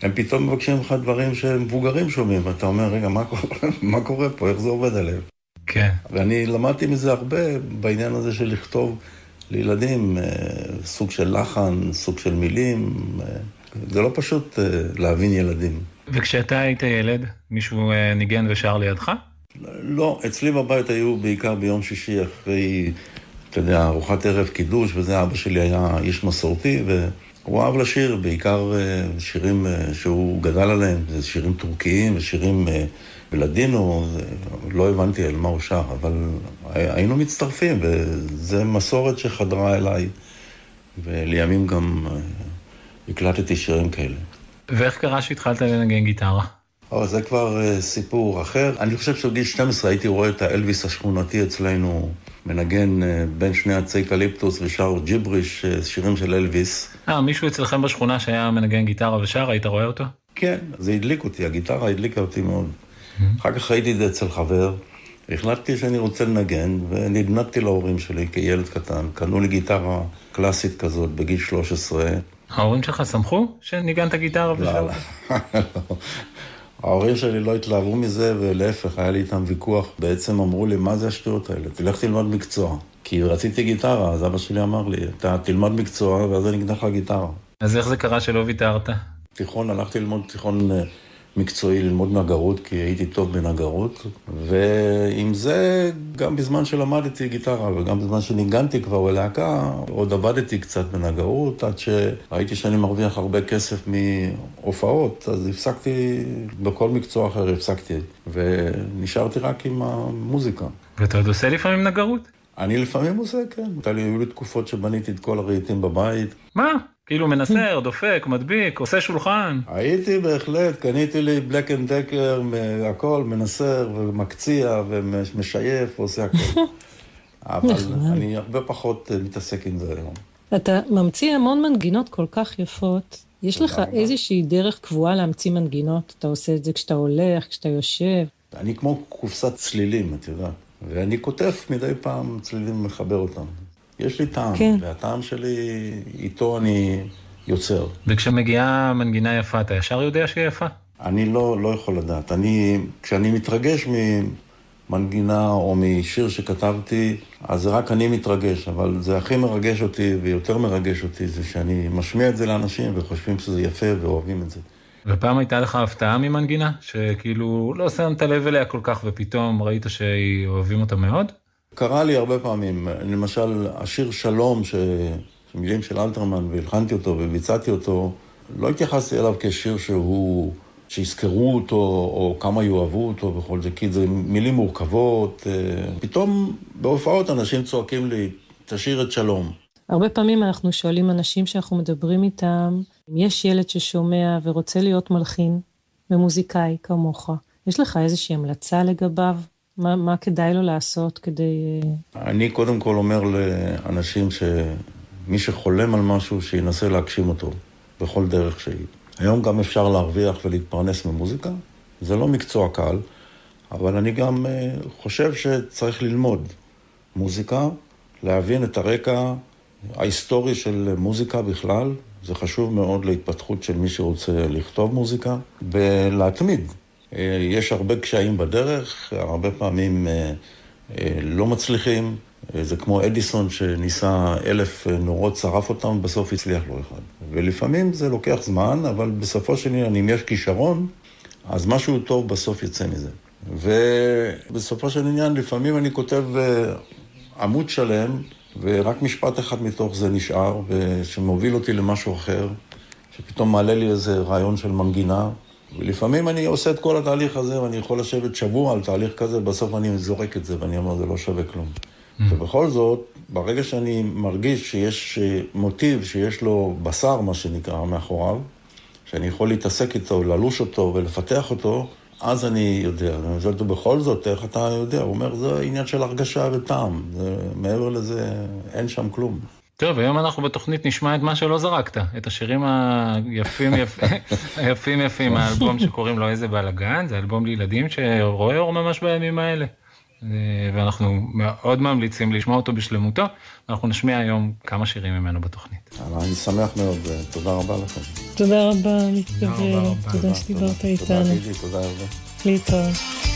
H: הם פתאום מבקשים ממך דברים שמבוגרים שומעים, ואתה אומר, רגע, מה קורה, מה קורה פה, איך זה עובד עליהם?
B: כן.
H: ואני למדתי מזה הרבה בעניין הזה של לכתוב לילדים, אה, סוג של לחן, סוג של מילים. זה לא פשוט להבין ילדים.
B: וכשאתה היית ילד, מישהו אה, ניגן ושר לידך?
H: לא, אצלי בבית היו בעיקר ביום שישי אחרי, אתה יודע, ארוחת ערב קידוש, וזה אבא שלי היה איש מסורתי, והוא אהב לשיר, בעיקר אה, שירים אה, שהוא גדל עליהם, זה שירים טורקיים ושירים בלדינו, לא הבנתי על מה הוא שר, אבל היינו מצטרפים, וזו מסורת שחדרה אליי, ולימים גם הקלטתי שירים כאלה.
B: ואיך קרה שהתחלת לנגן גיטרה?
H: אבל זה כבר אה, סיפור אחר. אני חושב שבגיל 12 הייתי רואה את האלוויס השכונתי אצלנו מנגן אה, בין שני עצי קליפטוס ושר ג'יבריש, אה, שירים של אלוויס.
B: אה, מישהו אצלכם בשכונה שהיה מנגן גיטרה ושר, היית רואה אותו?
H: כן, זה הדליק אותי, הגיטרה הדליקה אותי מאוד. אחר כך ראיתי את זה אצל חבר, החלטתי שאני רוצה לנגן, ונדנדתי להורים שלי כילד קטן. קנו לי גיטרה קלאסית כזאת בגיל 13.
B: ההורים שלך שמחו שניגנת גיטרה
H: לא,
B: ושרת?
H: לא. ההורים שלי לא התלהבו מזה, ולהפך, היה לי איתם ויכוח. בעצם אמרו לי, מה זה השטויות האלה? תלך תלמד מקצוע. כי רציתי גיטרה, אז אבא שלי אמר לי, אתה תלמד מקצוע, ואז אני אקנה לך גיטרה.
B: אז איך זה קרה שלא ויתרת?
H: תיכון, הלכתי ללמוד תיכון אה, מקצועי, ללמוד נגרות, כי הייתי טוב בנגרות, ועם זה, גם בזמן שלמדתי גיטרה וגם בזמן שניגנתי כבר בלהקה, עוד עבדתי קצת בנגרות, עד שראיתי שאני מרוויח הרבה כסף מהופעות, אז הפסקתי, בכל מקצוע אחר הפסקתי, ונשארתי רק עם המוזיקה.
B: ואתה עוד עושה לפעמים נגרות?
H: אני לפעמים עושה, כן. היו לי תקופות שבניתי את כל הרהיטים בבית.
B: מה? כאילו מנסר, דופק, מדביק, עושה שולחן.
H: הייתי בהחלט, קניתי לי Black and Decker, הכל, מנסר ומקציע ומשייף ועושה הכל. אבל אני הרבה פחות אה, מתעסק עם זה היום.
C: אתה ממציא המון מנגינות כל כך יפות. יש לך איזושהי דרך קבועה להמציא מנגינות? אתה עושה את זה כשאתה הולך, כשאתה יושב?
H: אני כמו קופסת צלילים, את יודעת. ואני כותב מדי פעם צלילים ומחבר אותם. יש לי טעם,
C: כן.
H: והטעם שלי, איתו אני יוצר.
B: וכשמגיעה מנגינה יפה, אתה ישר יודע שהיא יפה?
H: אני לא, לא יכול לדעת. אני, כשאני מתרגש ממנגינה או משיר שכתבתי, אז זה רק אני מתרגש, אבל זה הכי מרגש אותי ויותר מרגש אותי זה שאני משמיע את זה לאנשים וחושבים שזה יפה ואוהבים את זה.
B: ופעם הייתה לך הפתעה ממנגינה? שכאילו לא שמת לב אליה כל כך ופתאום ראית שאוהבים אותה מאוד?
H: קרה לי הרבה פעמים, למשל, השיר שלום, ש... מילים של אלתרמן, והלחנתי אותו וביצעתי אותו, לא התייחסתי אליו כשיר שהוא, שיזכרו אותו, או כמה יאהבו אותו וכל זה, כי זה מילים מורכבות. אה, פתאום בהופעות אנשים צועקים לי, תשאיר את שלום.
C: הרבה פעמים אנחנו שואלים אנשים שאנחנו מדברים איתם, אם יש ילד ששומע ורוצה להיות מלחין ומוזיקאי כמוך, יש לך איזושהי המלצה לגביו? מה, מה כדאי לו לעשות כדי...
H: אה, אני קודם כל אומר לאנשים שמי שחולם על משהו, שינסה להגשים אותו בכל דרך שהיא. היום גם אפשר להרוויח ולהתפרנס ממוזיקה, זה לא מקצוע קל, אבל אני גם אה, חושב שצריך ללמוד מוזיקה, להבין את הרקע ההיסטורי של מוזיקה בכלל, זה חשוב מאוד להתפתחות של מי שרוצה לכתוב מוזיקה, ולהתמיד. אה, יש הרבה קשיים בדרך, הרבה פעמים אה, אה, לא מצליחים. זה כמו אדיסון שניסה אלף נורות, שרף אותם, בסוף הצליח לו אחד. ולפעמים זה לוקח זמן, אבל בסופו של עניין, אם יש כישרון, אז משהו טוב בסוף יצא מזה. ובסופו של עניין, לפעמים אני כותב עמוד שלם, ורק משפט אחד מתוך זה נשאר, שמוביל אותי למשהו אחר, שפתאום מעלה לי איזה רעיון של מנגינה, ולפעמים אני עושה את כל התהליך הזה, ואני יכול לשבת שבוע על תהליך כזה, בסוף אני זורק את זה, ואני אומר, זה לא שווה כלום. Mm. ובכל זאת, ברגע שאני מרגיש שיש אה, מוטיב, שיש לו בשר, מה שנקרא, מאחוריו, שאני יכול להתעסק איתו, ללוש אותו ולפתח אותו, אז אני יודע. אני שואל אותו, בכל זאת, איך אתה יודע? הוא אומר, זה עניין של הרגשה וטעם. זה, מעבר לזה, אין שם כלום.
B: טוב, היום אנחנו בתוכנית נשמע את מה שלא זרקת, את השירים היפים יפים, היפים יפים, האלבום שקוראים לו איזה בלאגן, זה אלבום לילדים שרואה אור ממש בימים האלה. ואנחנו מאוד ממליצים לשמוע אותו בשלמותו, ואנחנו נשמיע היום כמה שירים ממנו בתוכנית.
H: אני שמח מאוד, תודה רבה לכם.
C: תודה רבה, מתגבר, תודה שדיברת איתנו. תודה,
H: תודה רבה.
C: להתראות.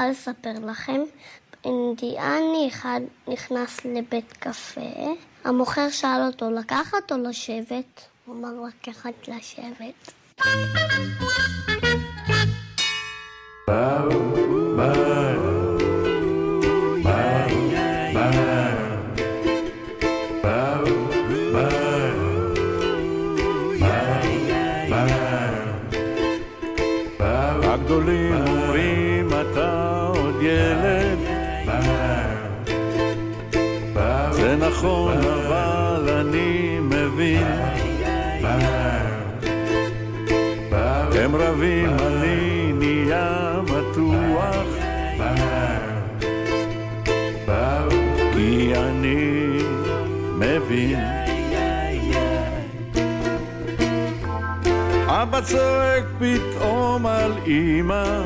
F: בדיחה לספר לכם. אינדיאני אחד נכנס לבית קפה, המוכר שאל אותו לקחת או לשבת? הוא אמר לקחת לשבת.
I: נכון אבל אני מבין. הם רבים אני נהיה בטוח כי אני מבין. אבא צועק פתאום על אמא.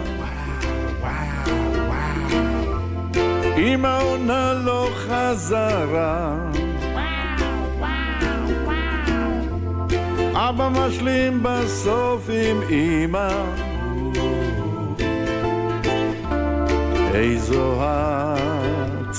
I: אמא עונה לו חזרה אבא משלים בסוף עם אמא. איזו הצגה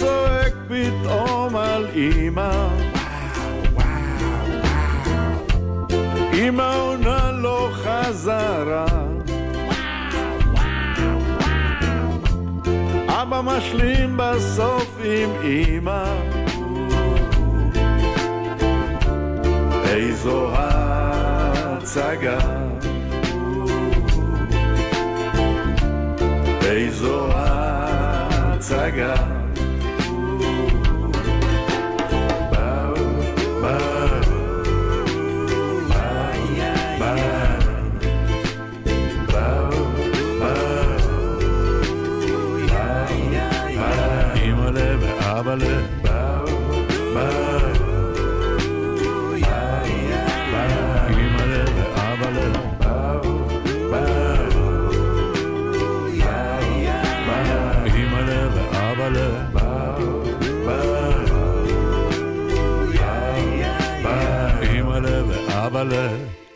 I: צועק פתאום על אמא. אמא עונה לו חזרה. אבא משלים בסוף עם אמא. איזו הצגה. איזו הצגה
D: אבל...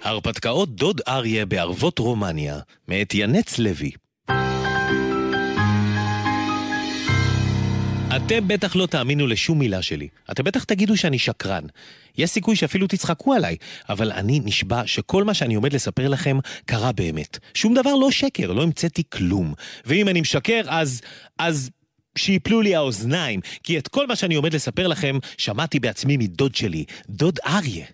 J: הרפתקאות דוד אריה בערבות רומניה, מאת ינץ לוי. אתם בטח לא תאמינו לשום מילה שלי. אתם בטח תגידו שאני שקרן. יש סיכוי שאפילו תצחקו עליי, אבל אני נשבע שכל מה שאני עומד לספר לכם קרה באמת. שום דבר לא שקר, לא המצאתי כלום. ואם אני משקר, אז... אז... שיפלו לי האוזניים, כי את כל מה שאני עומד לספר לכם שמעתי בעצמי מדוד שלי, דוד אריה.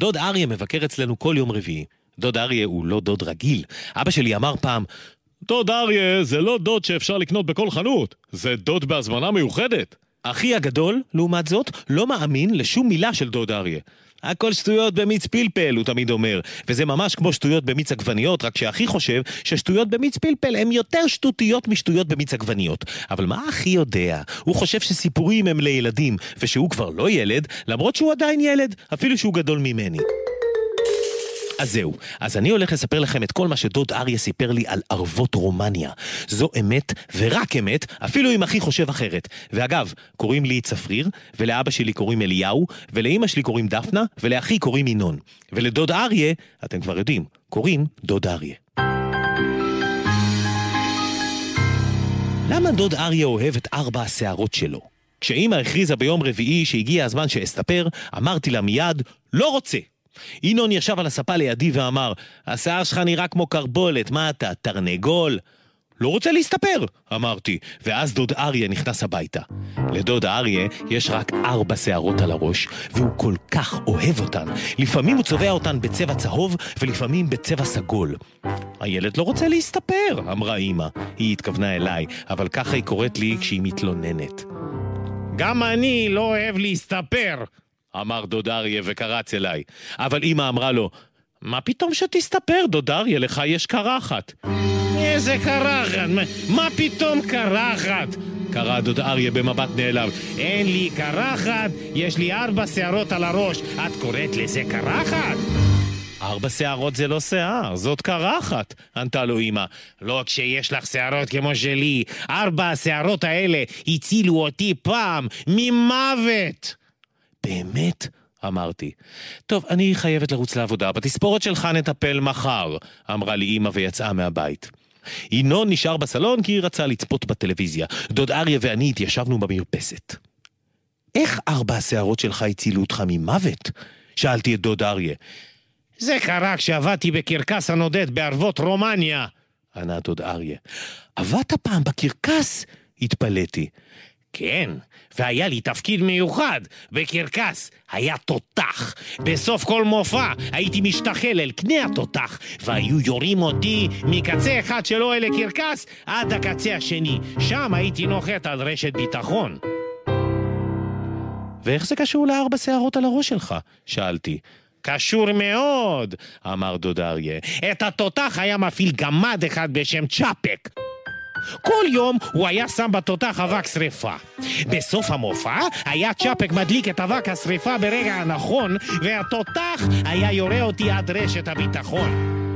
J: דוד אריה מבקר אצלנו כל יום רביעי. דוד אריה הוא לא דוד רגיל. אבא שלי אמר פעם, דוד אריה זה לא דוד שאפשר לקנות בכל חנות, זה דוד בהזמנה מיוחדת. אחי הגדול, לעומת זאת, לא מאמין לשום מילה של דוד אריה. הכל שטויות במיץ פלפל, הוא תמיד אומר. וזה ממש כמו שטויות במיץ עגבניות, רק שאחי חושב ששטויות במיץ פלפל הן יותר שטותיות משטויות במיץ עגבניות. אבל מה אחי יודע? הוא חושב שסיפורים הם לילדים, ושהוא כבר לא ילד, למרות שהוא עדיין ילד, אפילו שהוא גדול ממני. אז זהו, אז אני הולך לספר לכם את כל מה שדוד אריה סיפר לי על ערבות רומניה. זו אמת, ורק אמת, אפילו אם אחי חושב אחרת. ואגב, קוראים לי צפריר, ולאבא שלי קוראים אליהו, ולאימא שלי קוראים דפנה, ולאחי קוראים ינון. ולדוד אריה, אתם כבר יודעים, קוראים דוד אריה. למה דוד אריה אוהב את ארבע השערות שלו? כשאימא הכריזה ביום רביעי שהגיע הזמן שאסתפר, אמרתי לה מיד, לא רוצה. ינון ישב על הספה לידי ואמר, השיער שלך נראה כמו קרבולת, מה אתה, תרנגול? לא רוצה להסתפר, אמרתי, ואז דוד אריה נכנס הביתה. לדוד אריה יש רק ארבע שערות על הראש, והוא כל כך אוהב אותן. לפעמים הוא צובע אותן בצבע צהוב, ולפעמים בצבע סגול. הילד לא רוצה להסתפר, אמרה אמא. היא התכוונה אליי, אבל ככה היא קוראת לי כשהיא מתלוננת. גם אני לא אוהב להסתפר, אמר דוד אריה וקרץ אליי. אבל אמא אמרה לו, מה פתאום שתסתפר, דוד אריה, לך יש קרחת. איזה קרחת? מה, פתאום קרחת? קרא דוד אריה במבט נעלב. אין לי קרחת, יש לי ארבע שערות על הראש. את קוראת לזה קרחת? ארבע שערות זה לא שיער, זאת קרחת, ענתה לו אמא. לא כשיש לך שערות כמו שלי. ארבע השערות האלה הצילו אותי פעם ממוות. באמת? אמרתי. טוב, אני חייבת לרוץ לעבודה, בתספורת שלך נטפל מחר, אמרה לי אמא ויצאה מהבית. ינון נשאר בסלון כי רצה לצפות בטלוויזיה. דוד אריה ואני התיישבנו במרפסת. איך ארבע השערות שלך הצילו אותך ממוות? שאלתי את דוד אריה. זה קרה כשעבדתי בקרקס הנודד בערבות רומניה, ענה דוד אריה. עבדת פעם בקרקס? התפלאתי. כן, והיה לי תפקיד מיוחד. בקרקס היה תותח. בסוף כל מופע הייתי משתחל אל קנה התותח, והיו יורים אותי מקצה אחד של אוהל הקרקס עד הקצה השני. שם הייתי נוחת על רשת ביטחון. ואיך זה קשור לארבע שערות על הראש שלך? שאלתי. קשור מאוד, אמר דוד אריה. את התותח היה מפעיל גמד אחד בשם צ'אפק. כל יום הוא היה שם בתותח אבק שרפה. בסוף המופע היה צ'אפק מדליק את אבק השרפה ברגע הנכון, והתותח היה יורה אותי עד רשת הביטחון.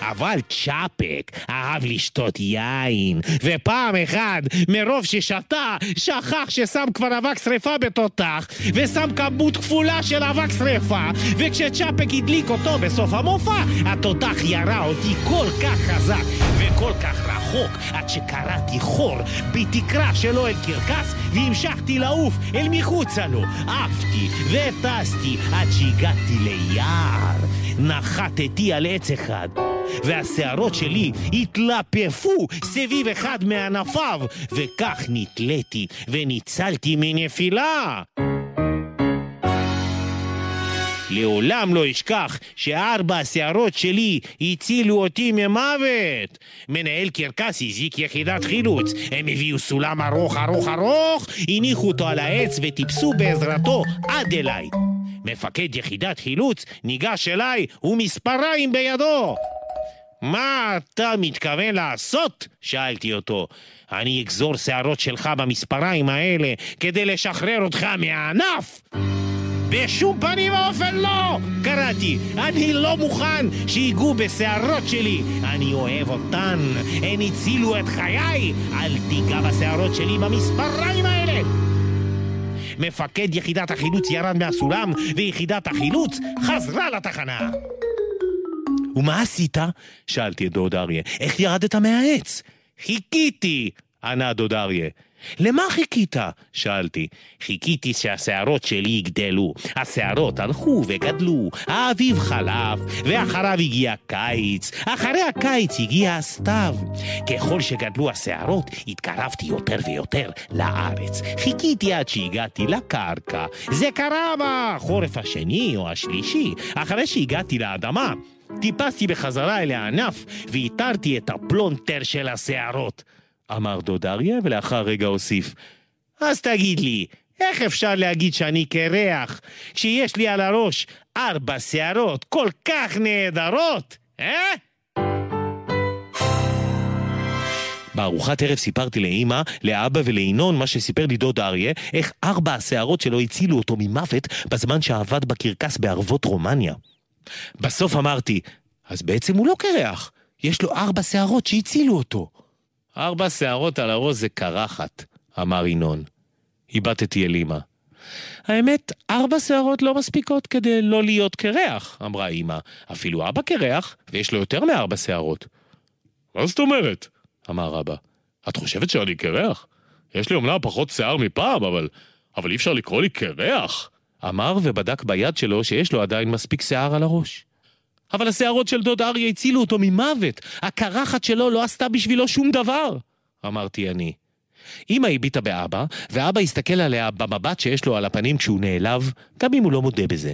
J: אבל צ'אפק אהב לשתות יין, ופעם אחד, מרוב ששתה, שכח ששם כבר אבק שרפה בתותח, ושם כמות כפולה של אבק שרפה, וכשצ'אפק הדליק אותו בסוף המופע, התותח ירה אותי כל כך חזק וכל כך רחוק, עד שקראתי חור בתקרה של אוהל קרקס, והמשכתי לעוף אל מחוצה לו. עפתי וטסתי עד שהגעתי ליער. נחתתי על עץ אחד. והשערות שלי התלפפו סביב אחד מענפיו, וכך נתליתי וניצלתי מנפילה. לעולם לא אשכח שארבע השערות שלי הצילו אותי ממוות. מנהל קרקס הזיק יחידת חילוץ. הם הביאו סולם ארוך ארוך ארוך, הניחו אותו על העץ וטיפסו בעזרתו עד אליי. מפקד יחידת חילוץ ניגש אליי ומספריים בידו. מה אתה מתכוון לעשות? שאלתי אותו. אני אגזור שערות שלך במספריים האלה כדי לשחרר אותך מהענף! בשום פנים ואופן לא! קראתי, אני לא מוכן שיגעו בשערות שלי! אני אוהב אותן, הן הצילו את חיי! אל תיגע בשערות שלי במספריים האלה! מפקד יחידת החילוץ ירד מהסולם, ויחידת החילוץ חזרה לתחנה. ומה עשית? שאלתי את דוד אריה. איך ירדת מהעץ? חיכיתי, ענה דוד אריה. למה חיכית? שאלתי. חיכיתי שהשערות שלי יגדלו. השערות הלכו וגדלו, האביב חלף, ואחריו הגיע קיץ. אחרי הקיץ הגיע הסתיו. ככל שגדלו השערות, התקרבתי יותר ויותר לארץ. חיכיתי עד שהגעתי לקרקע. זה קרה בחורף השני או השלישי, אחרי שהגעתי לאדמה. טיפסתי בחזרה אל הענף והתרתי את הפלונטר של השערות. אמר דוד אריה, ולאחר רגע הוסיף. אז תגיד לי, איך אפשר להגיד שאני קרח, כשיש לי על הראש ארבע שערות כל כך נהדרות, אה? בארוחת ערב סיפרתי לאימא, לאבא ולינון מה שסיפר לי דוד אריה, איך ארבע השערות שלו הצילו אותו ממוות בזמן שעבד בקרקס בערבות רומניה. בסוף אמרתי, אז בעצם הוא לא קרח, יש לו ארבע שערות שהצילו אותו. ארבע שערות על הראש זה קרחת, אמר ינון. הבטתי אל אמא. האמת, ארבע שערות לא מספיקות כדי לא להיות קרח, אמרה אמא. אפילו אבא קרח, ויש לו יותר מארבע שערות. מה זאת אומרת? אמר אבא. את חושבת שאני קרח? יש לי אומנם פחות שיער מפעם, אבל... אבל אי אפשר לקרוא לי קרח. אמר ובדק ביד שלו שיש לו עדיין מספיק שיער על הראש. אבל השערות של דוד אריה הצילו אותו ממוות. הקרחת שלו לא עשתה בשבילו שום דבר, אמרתי אני. אמא הביטה באבא, ואבא הסתכל עליה במבט שיש לו על הפנים כשהוא נעלב, גם אם הוא לא מודה בזה.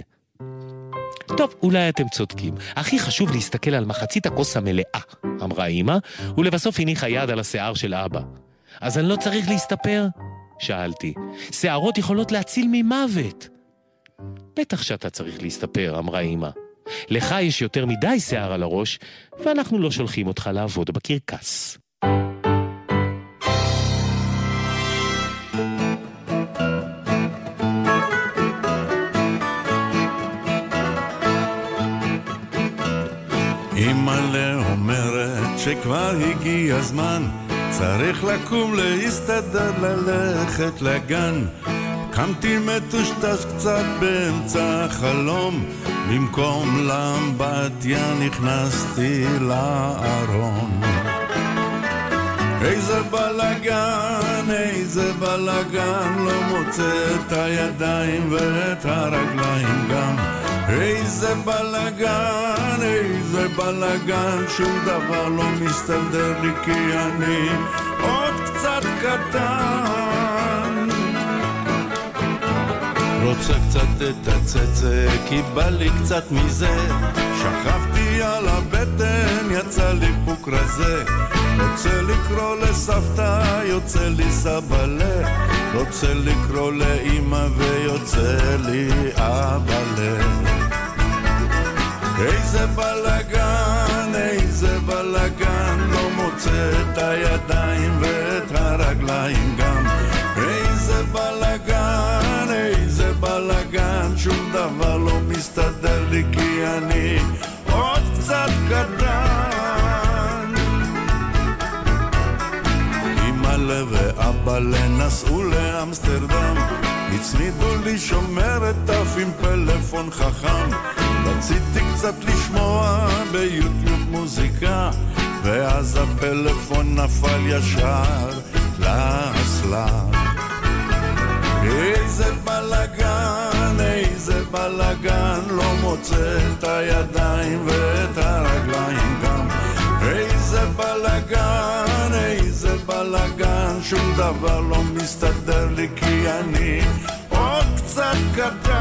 J: טוב, אולי אתם צודקים. הכי חשוב להסתכל על מחצית הכוס המלאה, אמרה אמא, ולבסוף הניחה יד על השיער של אבא. אז אני לא צריך להסתפר? שאלתי. שערות יכולות להציל ממוות. בטח שאתה צריך להסתפר, אמרה אמא. לך יש יותר מדי שיער על הראש, ואנחנו לא שולחים אותך לעבוד בקרקס.
I: אמא'לה אומרת שכבר הגיע הזמן צריך לקום להסתדר ללכת לגן. קמתי מטושטש קצת באמצע החלום. במקום לאמבטיה נכנסתי לארון איזה בלאגן, איזה בלאגן, לא מוצא את הידיים ואת הרגליים גם. איזה בלאגן, איזה בלאגן, שום דבר לא מסתדר לי כי אני עוד קצת קטן. רוצה קצת את הצצה, כי בא לי קצת מזה. שכבתי על הבטן, יצא לי פוק רזה. רוצה לקרוא לסבתא, יוצא לי סבלה. רוצה לקרוא לאמא ויוצא לי אבאלה. איזה בלאגן, איזה בלאגן, לא מוצא את הידיים ואת הרגליים גם. איזה בלאגן, איזה בלאגן, שום דבר לא מסתדר לי כי אני קצת קטן. אמא'לה ואבא'לה נסעו לאמסטרדם, הצמידו לי שומרת אף עם פלאפון חכם. רציתי קצת לשמוע ביוטיוב מוזיקה, ואז הפלאפון נפל ישר לאסלה. איזה בלאגן, איזה בלאגן, לא מוצא את הידיים ואת הרגליים גם. איזה בלאגן, איזה בלאגן, שום דבר לא מסתדר לי כי אני עוד קצת קטן.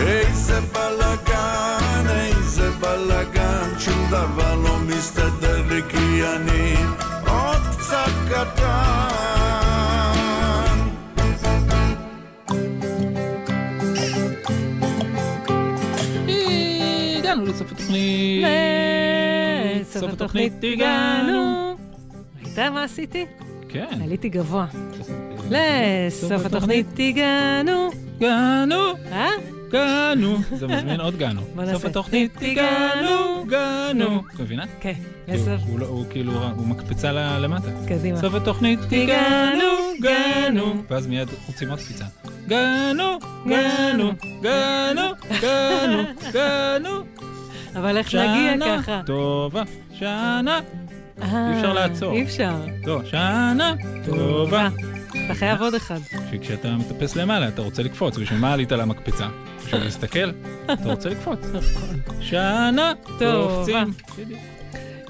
I: איזה בלאגן, איזה בלאגן, שום דבר לא מסתדר לי כי אני קצת קטן.
G: הגענו לסוף התוכנית.
C: לסוף התוכנית הגענו. ראית מה עשיתי?
G: כן.
C: עליתי גבוה. לסוף התוכנית הגענו.
G: הגענו.
C: אה?
B: גנו. זה מזמין עוד גנו.
C: בוא נעשה.
B: סוף התוכנית, תיגענו, גנו. את מבינה?
C: כן,
B: הוא- הוא לא- הוא כאילו, הוא מקפצה למטה.
C: קדימה.
B: סוף התוכנית, תיגענו, גנו. ואז מיד רוצים עוד קפיצה. גנו, גנו, גנו, גנו, גנו.
C: אבל איך
B: שנה
C: ככה?
B: טובה, שנה.
C: אה,
B: אפשר לעצור.
C: אי אפשר.
B: טוב, שנה טובה.
C: אתה חייב עוד אחד.
B: שכשאתה מטפס למעלה אתה רוצה לקפוץ, בשביל מה עלית למקפצה? בשביל להסתכל? אתה רוצה לקפוץ. שנה
C: טובה.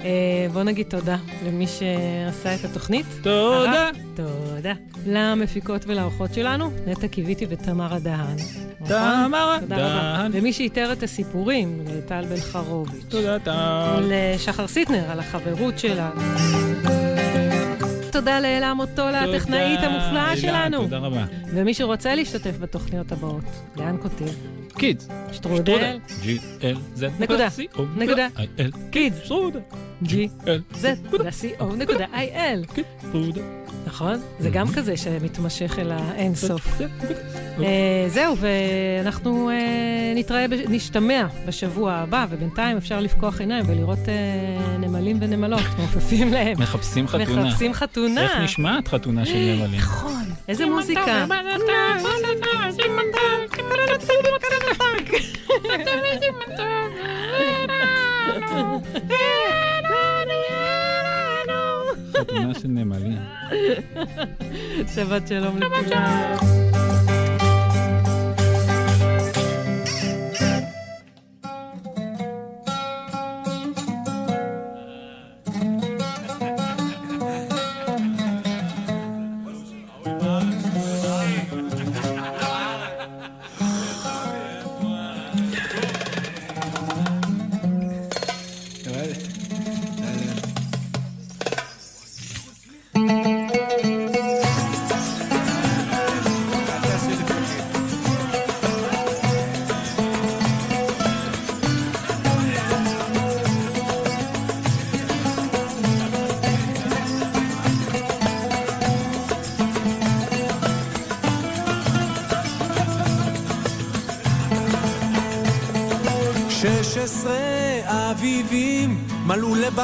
C: אה, בוא נגיד תודה למי שעשה את התוכנית.
B: תודה.
C: אה, תודה. למפיקות ולאורחות שלנו, נטע קיוויתי ותמרה דהן. נכון?
B: תמרה. דהן.
C: למי שאיתר את הסיפורים, לטל בן חרוביץ'.
B: תודה טל.
C: לשחר סיטנר על החברות שלנו. תודה לאלה מוטולה, הטכנאית המופלאה שלנו.
B: תודה רבה.
C: ומי שרוצה להשתתף בתוכניות הבאות, לאן כותב?
B: קידס.
C: שטרודל.
B: G-L-Z.
C: נקודה. נקודה.
B: I-L.
C: קידס.
B: שטרודל.
C: G.
B: L.
C: Z.co.il. נכון? זה גם כזה שמתמשך אל האינסוף. אה, זהו, ואנחנו אה, נתראה, נשתמע בשבוע הבא, ובינתיים אפשר לפקוח עיניים ולראות אה, נמלים ונמלות מעופפים להם.
B: מחפשים חתונה.
C: מחפשים חתונה.
B: איך נשמעת חתונה של נמלים?
C: נכון. איזה מוזיקה.
B: חתונה של נמלים.
C: שבת שלום לכולם.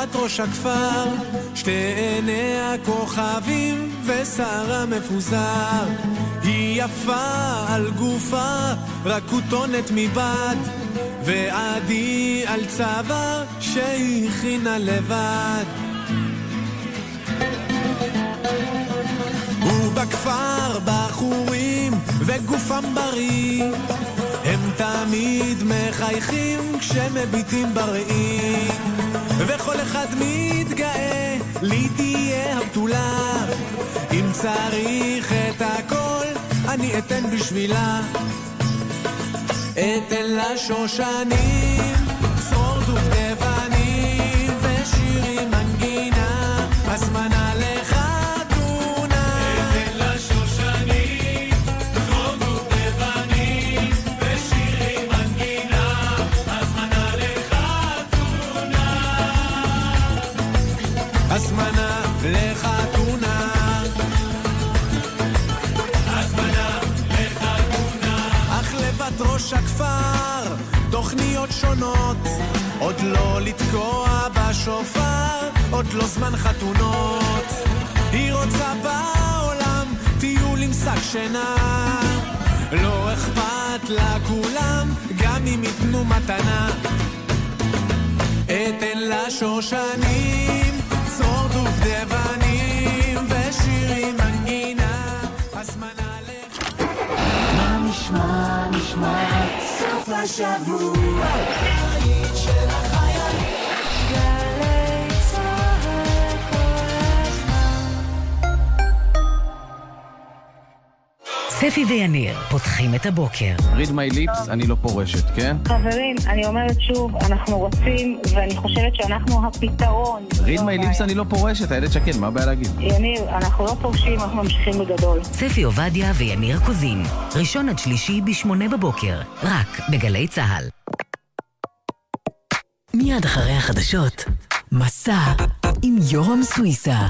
K: לבת ראש הכפר, שתי עיני הכוכבים ושערה מפוזר. היא יפה על גופה, רק כותונת מבד, ועדי על צוואר שהיא הכינה לבד. ובכפר בחורים וגופם בריא הם תמיד מחייכים כשמביטים בראי וכל אחד מתגאה לי תהיה הבתולה. אם צריך את הכל אני אתן בשבילה. אתן לה שושנים צרור דובדבנים ושירים מנגינה. הזמנה שונות. עוד לא לתקוע בשופר עוד לא זמן חתונות. היא רוצה בעולם טיול עם שק שינה. לא אכפת לה כולם גם אם ייתנו מתנה. אתן לה שושנים צרור דובדבנים ושירים מנגינה. הזמנה לך מה נשמע נשמע סוף השבוע
L: ספי ויניר פותחים את הבוקר.
M: read my lips, אני לא פורשת, כן?
N: חברים, אני אומרת שוב, אנחנו רוצים, ואני חושבת שאנחנו הפתרון.
M: read my lips, אני לא פורשת, איילת שקד, מה הבעיה להגיד?
N: יניר, אנחנו לא פורשים, אנחנו ממשיכים בגדול.
L: ספי עובדיה ויניר קוזין, ראשון עד שלישי בשמונה בבוקר, רק בגלי צה"ל. מיד אחרי החדשות, מסע עם יורם סוויסה.